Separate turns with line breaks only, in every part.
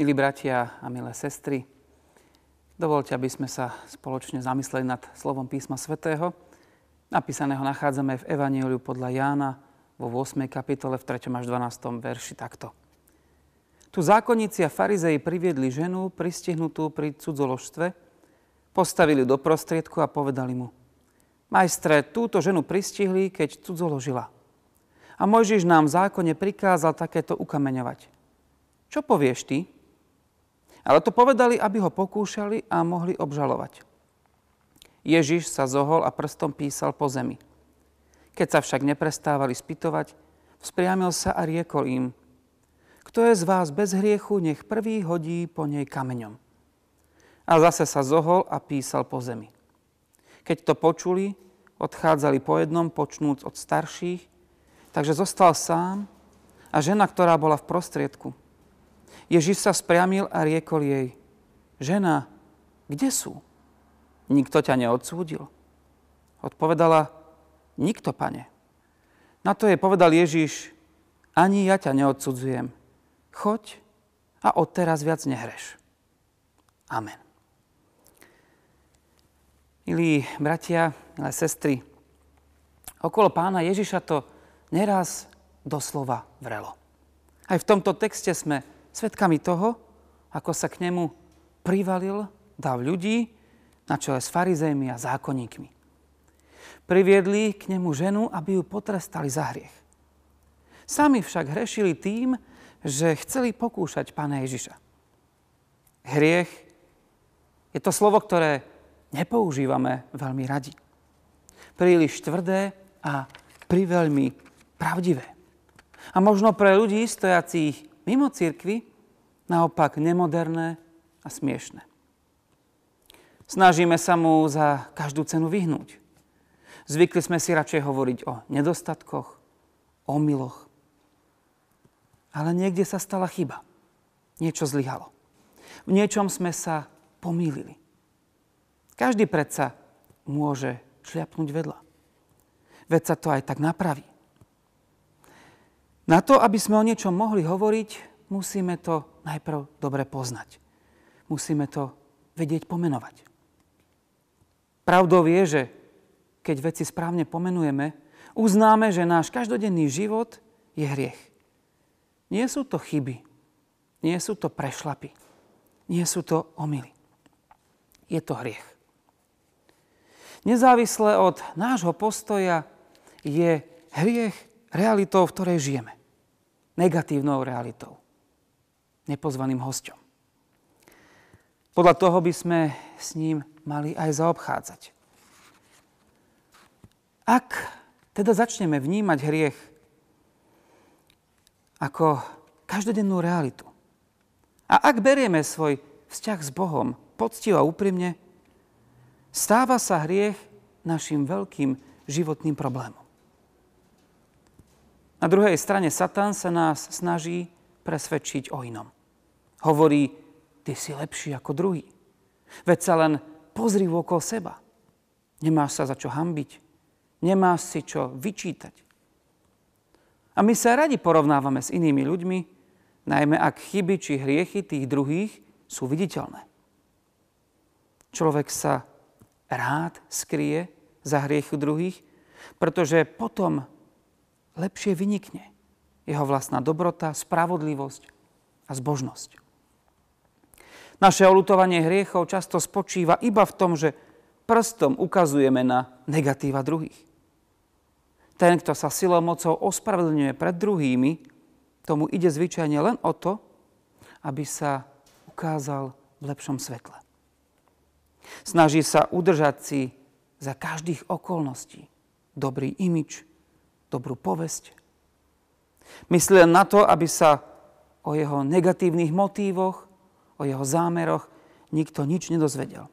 Milí bratia a milé sestry, dovolte, aby sme sa spoločne zamysleli nad slovom písma svätého. Napísaného nachádzame v Evanieliu podľa Jána vo 8. kapitole v 3. až 12. verši takto. Tu zákonníci a farizei priviedli ženu pristihnutú pri cudzoložstve, postavili do prostriedku a povedali mu Majstre, túto ženu pristihli, keď cudzoložila. A Mojžiš nám v zákone prikázal takéto ukameňovať. Čo povieš ty? Ale to povedali, aby ho pokúšali a mohli obžalovať. Ježiš sa zohol a prstom písal po zemi. Keď sa však neprestávali spytovať, vzpriamil sa a riekol im, kto je z vás bez hriechu, nech prvý hodí po nej kameňom. A zase sa zohol a písal po zemi. Keď to počuli, odchádzali po jednom, počnúc od starších, takže zostal sám a žena, ktorá bola v prostriedku, Ježiš sa spriamil a riekol jej, žena, kde sú? Nikto ťa neodsúdil? Odpovedala, nikto, pane. Na to jej povedal Ježiš, ani ja ťa neodsudzujem. Choď a odteraz viac nehreš. Amen. Milí bratia, milé sestry, okolo pána Ježiša to neraz doslova vrelo. Aj v tomto texte sme svetkami toho, ako sa k nemu privalil dav ľudí na čele s farizejmi a zákonníkmi. Priviedli k nemu ženu, aby ju potrestali za hriech. Sami však hrešili tým, že chceli pokúšať pána Ježiša. Hriech je to slovo, ktoré nepoužívame veľmi radi. Príliš tvrdé a priveľmi pravdivé. A možno pre ľudí stojacích mimo církvy naopak nemoderné a smiešné. Snažíme sa mu za každú cenu vyhnúť. Zvykli sme si radšej hovoriť o nedostatkoch, o miloch. Ale niekde sa stala chyba. Niečo zlyhalo. V niečom sme sa pomýlili. Každý predsa môže šliapnúť vedľa. Veď sa to aj tak napraví. Na to, aby sme o niečom mohli hovoriť, musíme to najprv dobre poznať. Musíme to vedieť pomenovať. Pravdou je, že keď veci správne pomenujeme, uznáme, že náš každodenný život je hriech. Nie sú to chyby, nie sú to prešlapy, nie sú to omily. Je to hriech. Nezávisle od nášho postoja je hriech realitou, v ktorej žijeme negatívnou realitou, nepozvaným hosťom. Podľa toho by sme s ním mali aj zaobchádzať. Ak teda začneme vnímať hriech ako každodennú realitu a ak berieme svoj vzťah s Bohom poctivo a úprimne, stáva sa hriech našim veľkým životným problémom. Na druhej strane Satan sa nás snaží presvedčiť o inom. Hovorí, ty si lepší ako druhý. Veď sa len pozri okolo seba. Nemáš sa za čo hambiť. Nemáš si čo vyčítať. A my sa radi porovnávame s inými ľuďmi, najmä ak chyby či hriechy tých druhých sú viditeľné. Človek sa rád skrie za hriechy druhých, pretože potom lepšie vynikne jeho vlastná dobrota, spravodlivosť a zbožnosť. Naše olutovanie hriechov často spočíva iba v tom, že prstom ukazujeme na negatíva druhých. Ten, kto sa silou mocou ospravedlňuje pred druhými, tomu ide zvyčajne len o to, aby sa ukázal v lepšom svetle. Snaží sa udržať si za každých okolností dobrý imič, dobrú povesť. Myslí len na to, aby sa o jeho negatívnych motívoch, o jeho zámeroch nikto nič nedozvedel.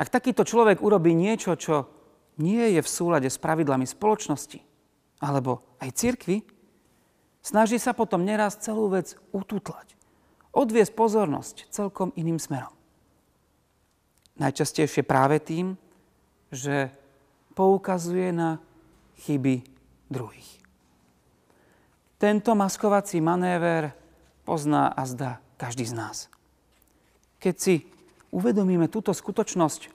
Ak takýto človek urobí niečo, čo nie je v súlade s pravidlami spoločnosti alebo aj cirkvy, snaží sa potom neraz celú vec ututlať, odviesť pozornosť celkom iným smerom. Najčastejšie práve tým, že poukazuje na chyby druhých. Tento maskovací manéver pozná a zdá každý z nás. Keď si uvedomíme túto skutočnosť,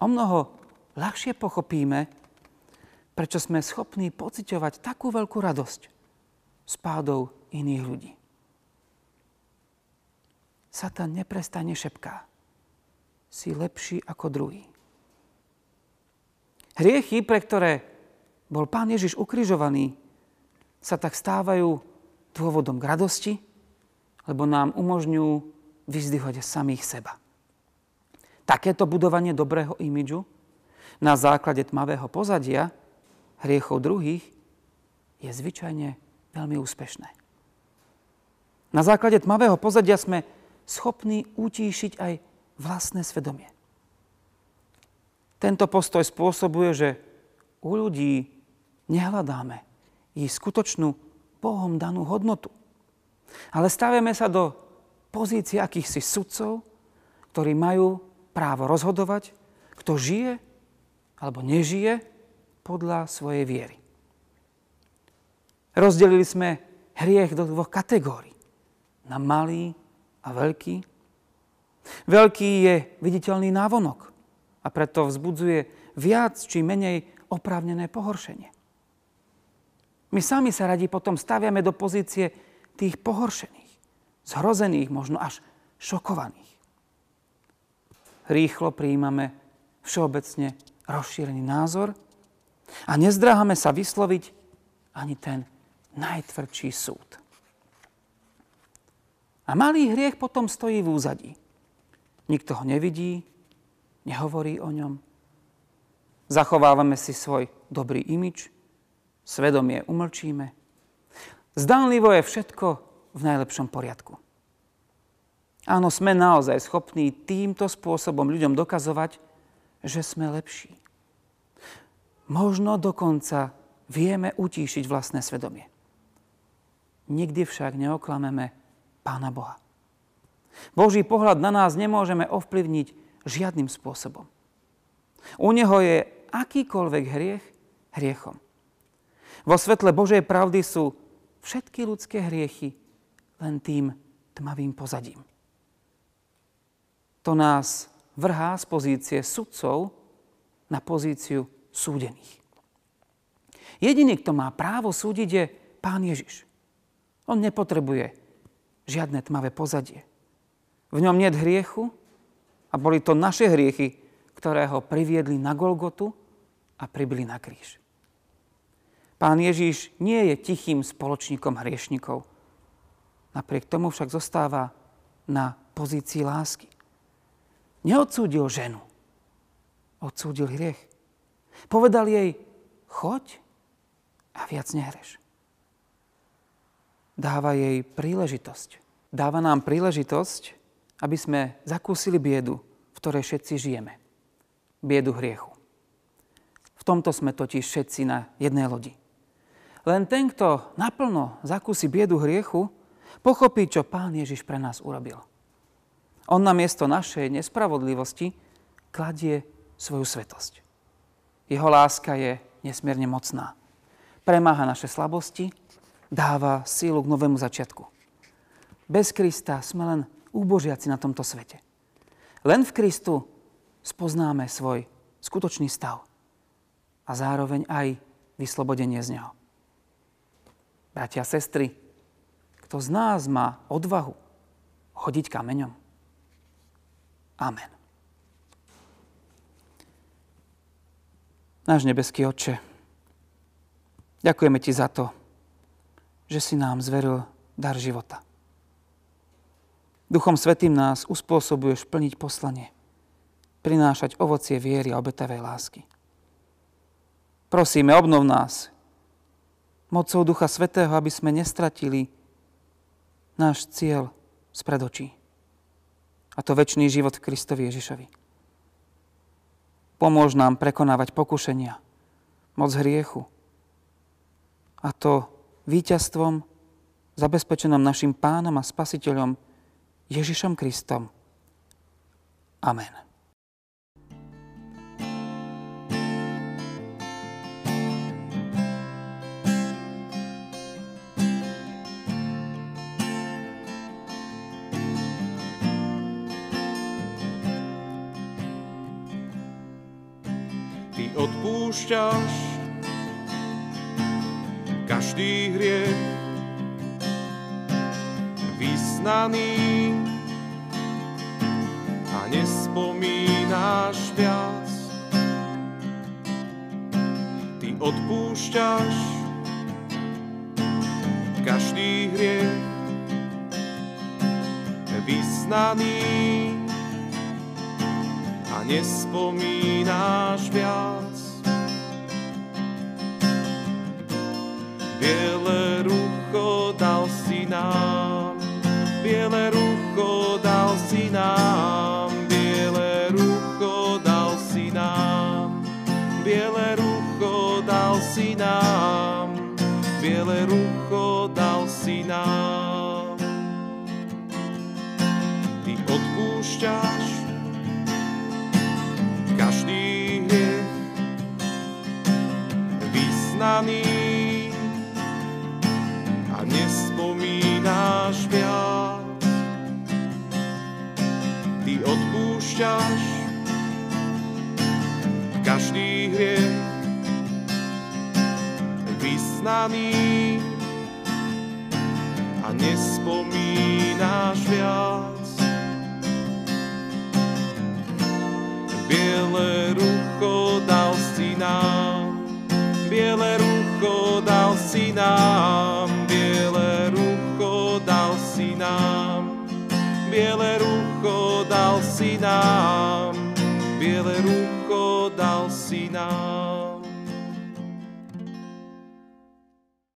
o mnoho ľahšie pochopíme, prečo sme schopní pociťovať takú veľkú radosť z pádov iných ľudí. Satan neprestane šepká. Si lepší ako druhý. Hriechy, pre ktoré bol Pán Ježiš ukrižovaný, sa tak stávajú dôvodom k radosti, lebo nám umožňujú vyzdvihovať samých seba. Takéto budovanie dobrého imidžu na základe tmavého pozadia hriechov druhých je zvyčajne veľmi úspešné. Na základe tmavého pozadia sme schopní utíšiť aj vlastné svedomie. Tento postoj spôsobuje, že u ľudí nehľadáme ich skutočnú Bohom danú hodnotu. Ale stavíme sa do pozície akýchsi sudcov, ktorí majú právo rozhodovať, kto žije alebo nežije podľa svojej viery. Rozdelili sme hriech do dvoch kategórií. Na malý a veľký. Veľký je viditeľný návonok a preto vzbudzuje viac či menej oprávnené pohoršenie. My sami sa radi potom staviame do pozície tých pohoršených, zhrozených, možno až šokovaných. Rýchlo prijímame všeobecne rozšírený názor a nezdráhame sa vysloviť ani ten najtvrdší súd. A malý hriech potom stojí v úzadí. Nikto ho nevidí, nehovorí o ňom. Zachovávame si svoj dobrý imič, svedomie umlčíme. Zdánlivo je všetko v najlepšom poriadku. Áno, sme naozaj schopní týmto spôsobom ľuďom dokazovať, že sme lepší. Možno dokonca vieme utíšiť vlastné svedomie. Nikdy však neoklameme Pána Boha. Boží pohľad na nás nemôžeme ovplyvniť žiadnym spôsobom. U Neho je akýkoľvek hriech hriechom. Vo svetle Božej pravdy sú všetky ľudské hriechy len tým tmavým pozadím. To nás vrhá z pozície sudcov na pozíciu súdených. Jediný, kto má právo súdiť, je Pán Ježiš. On nepotrebuje žiadne tmavé pozadie. V ňom nie hriechu a boli to naše hriechy, ktoré ho priviedli na Golgotu a pribili na kríž. Pán Ježiš nie je tichým spoločníkom hriešnikov. Napriek tomu však zostáva na pozícii lásky. Neodsúdil ženu, odsúdil hriech. Povedal jej, choď a viac nehreš. Dáva jej príležitosť. Dáva nám príležitosť, aby sme zakúsili biedu, v ktorej všetci žijeme. Biedu hriechu. V tomto sme totiž všetci na jednej lodi. Len ten, kto naplno zakúsi biedu hriechu, pochopí, čo Pán Ježiš pre nás urobil. On na miesto našej nespravodlivosti kladie svoju svetosť. Jeho láska je nesmierne mocná premáha naše slabosti, dáva sílu k novému začiatku. Bez Krista sme len úbožiaci na tomto svete. Len v Kristu spoznáme svoj skutočný stav a zároveň aj vyslobodenie z neho. Bratia a sestry, kto z nás má odvahu chodiť kameňom? Amen. Náš nebeský Otče, Ďakujeme Ti za to, že si nám zveril dar života. Duchom Svetým nás uspôsobuješ plniť poslanie, prinášať ovocie viery a obetavej lásky. Prosíme, obnov nás mocou Ducha Svetého, aby sme nestratili náš cieľ spred očí. A to väčší život v Kristovi Ježišovi. Pomôž nám prekonávať pokušenia, moc hriechu, a to víťazstvom zabezpečenom našim pánom a spasiteľom Ježišom Kristom. Amen.
Ty odpúšťaš každý hriech, vyznaný a nespomínaš viac. Ty odpúšťaš každý hriech vyznaný a nespomínaš viac. Biele rucho dal si nám, biele rucho dal si nám, biele rucho dal si nám, biele rucho dal si nám, biele rucho dal si nám. Ty odpúšťaš každý hriech vyznaný odpúšťaš každý hriech vyznaný a nespomínáš viac. Biele rucho dal si nám, biele rucho dal si nám, nám, biele rucho dal si nám.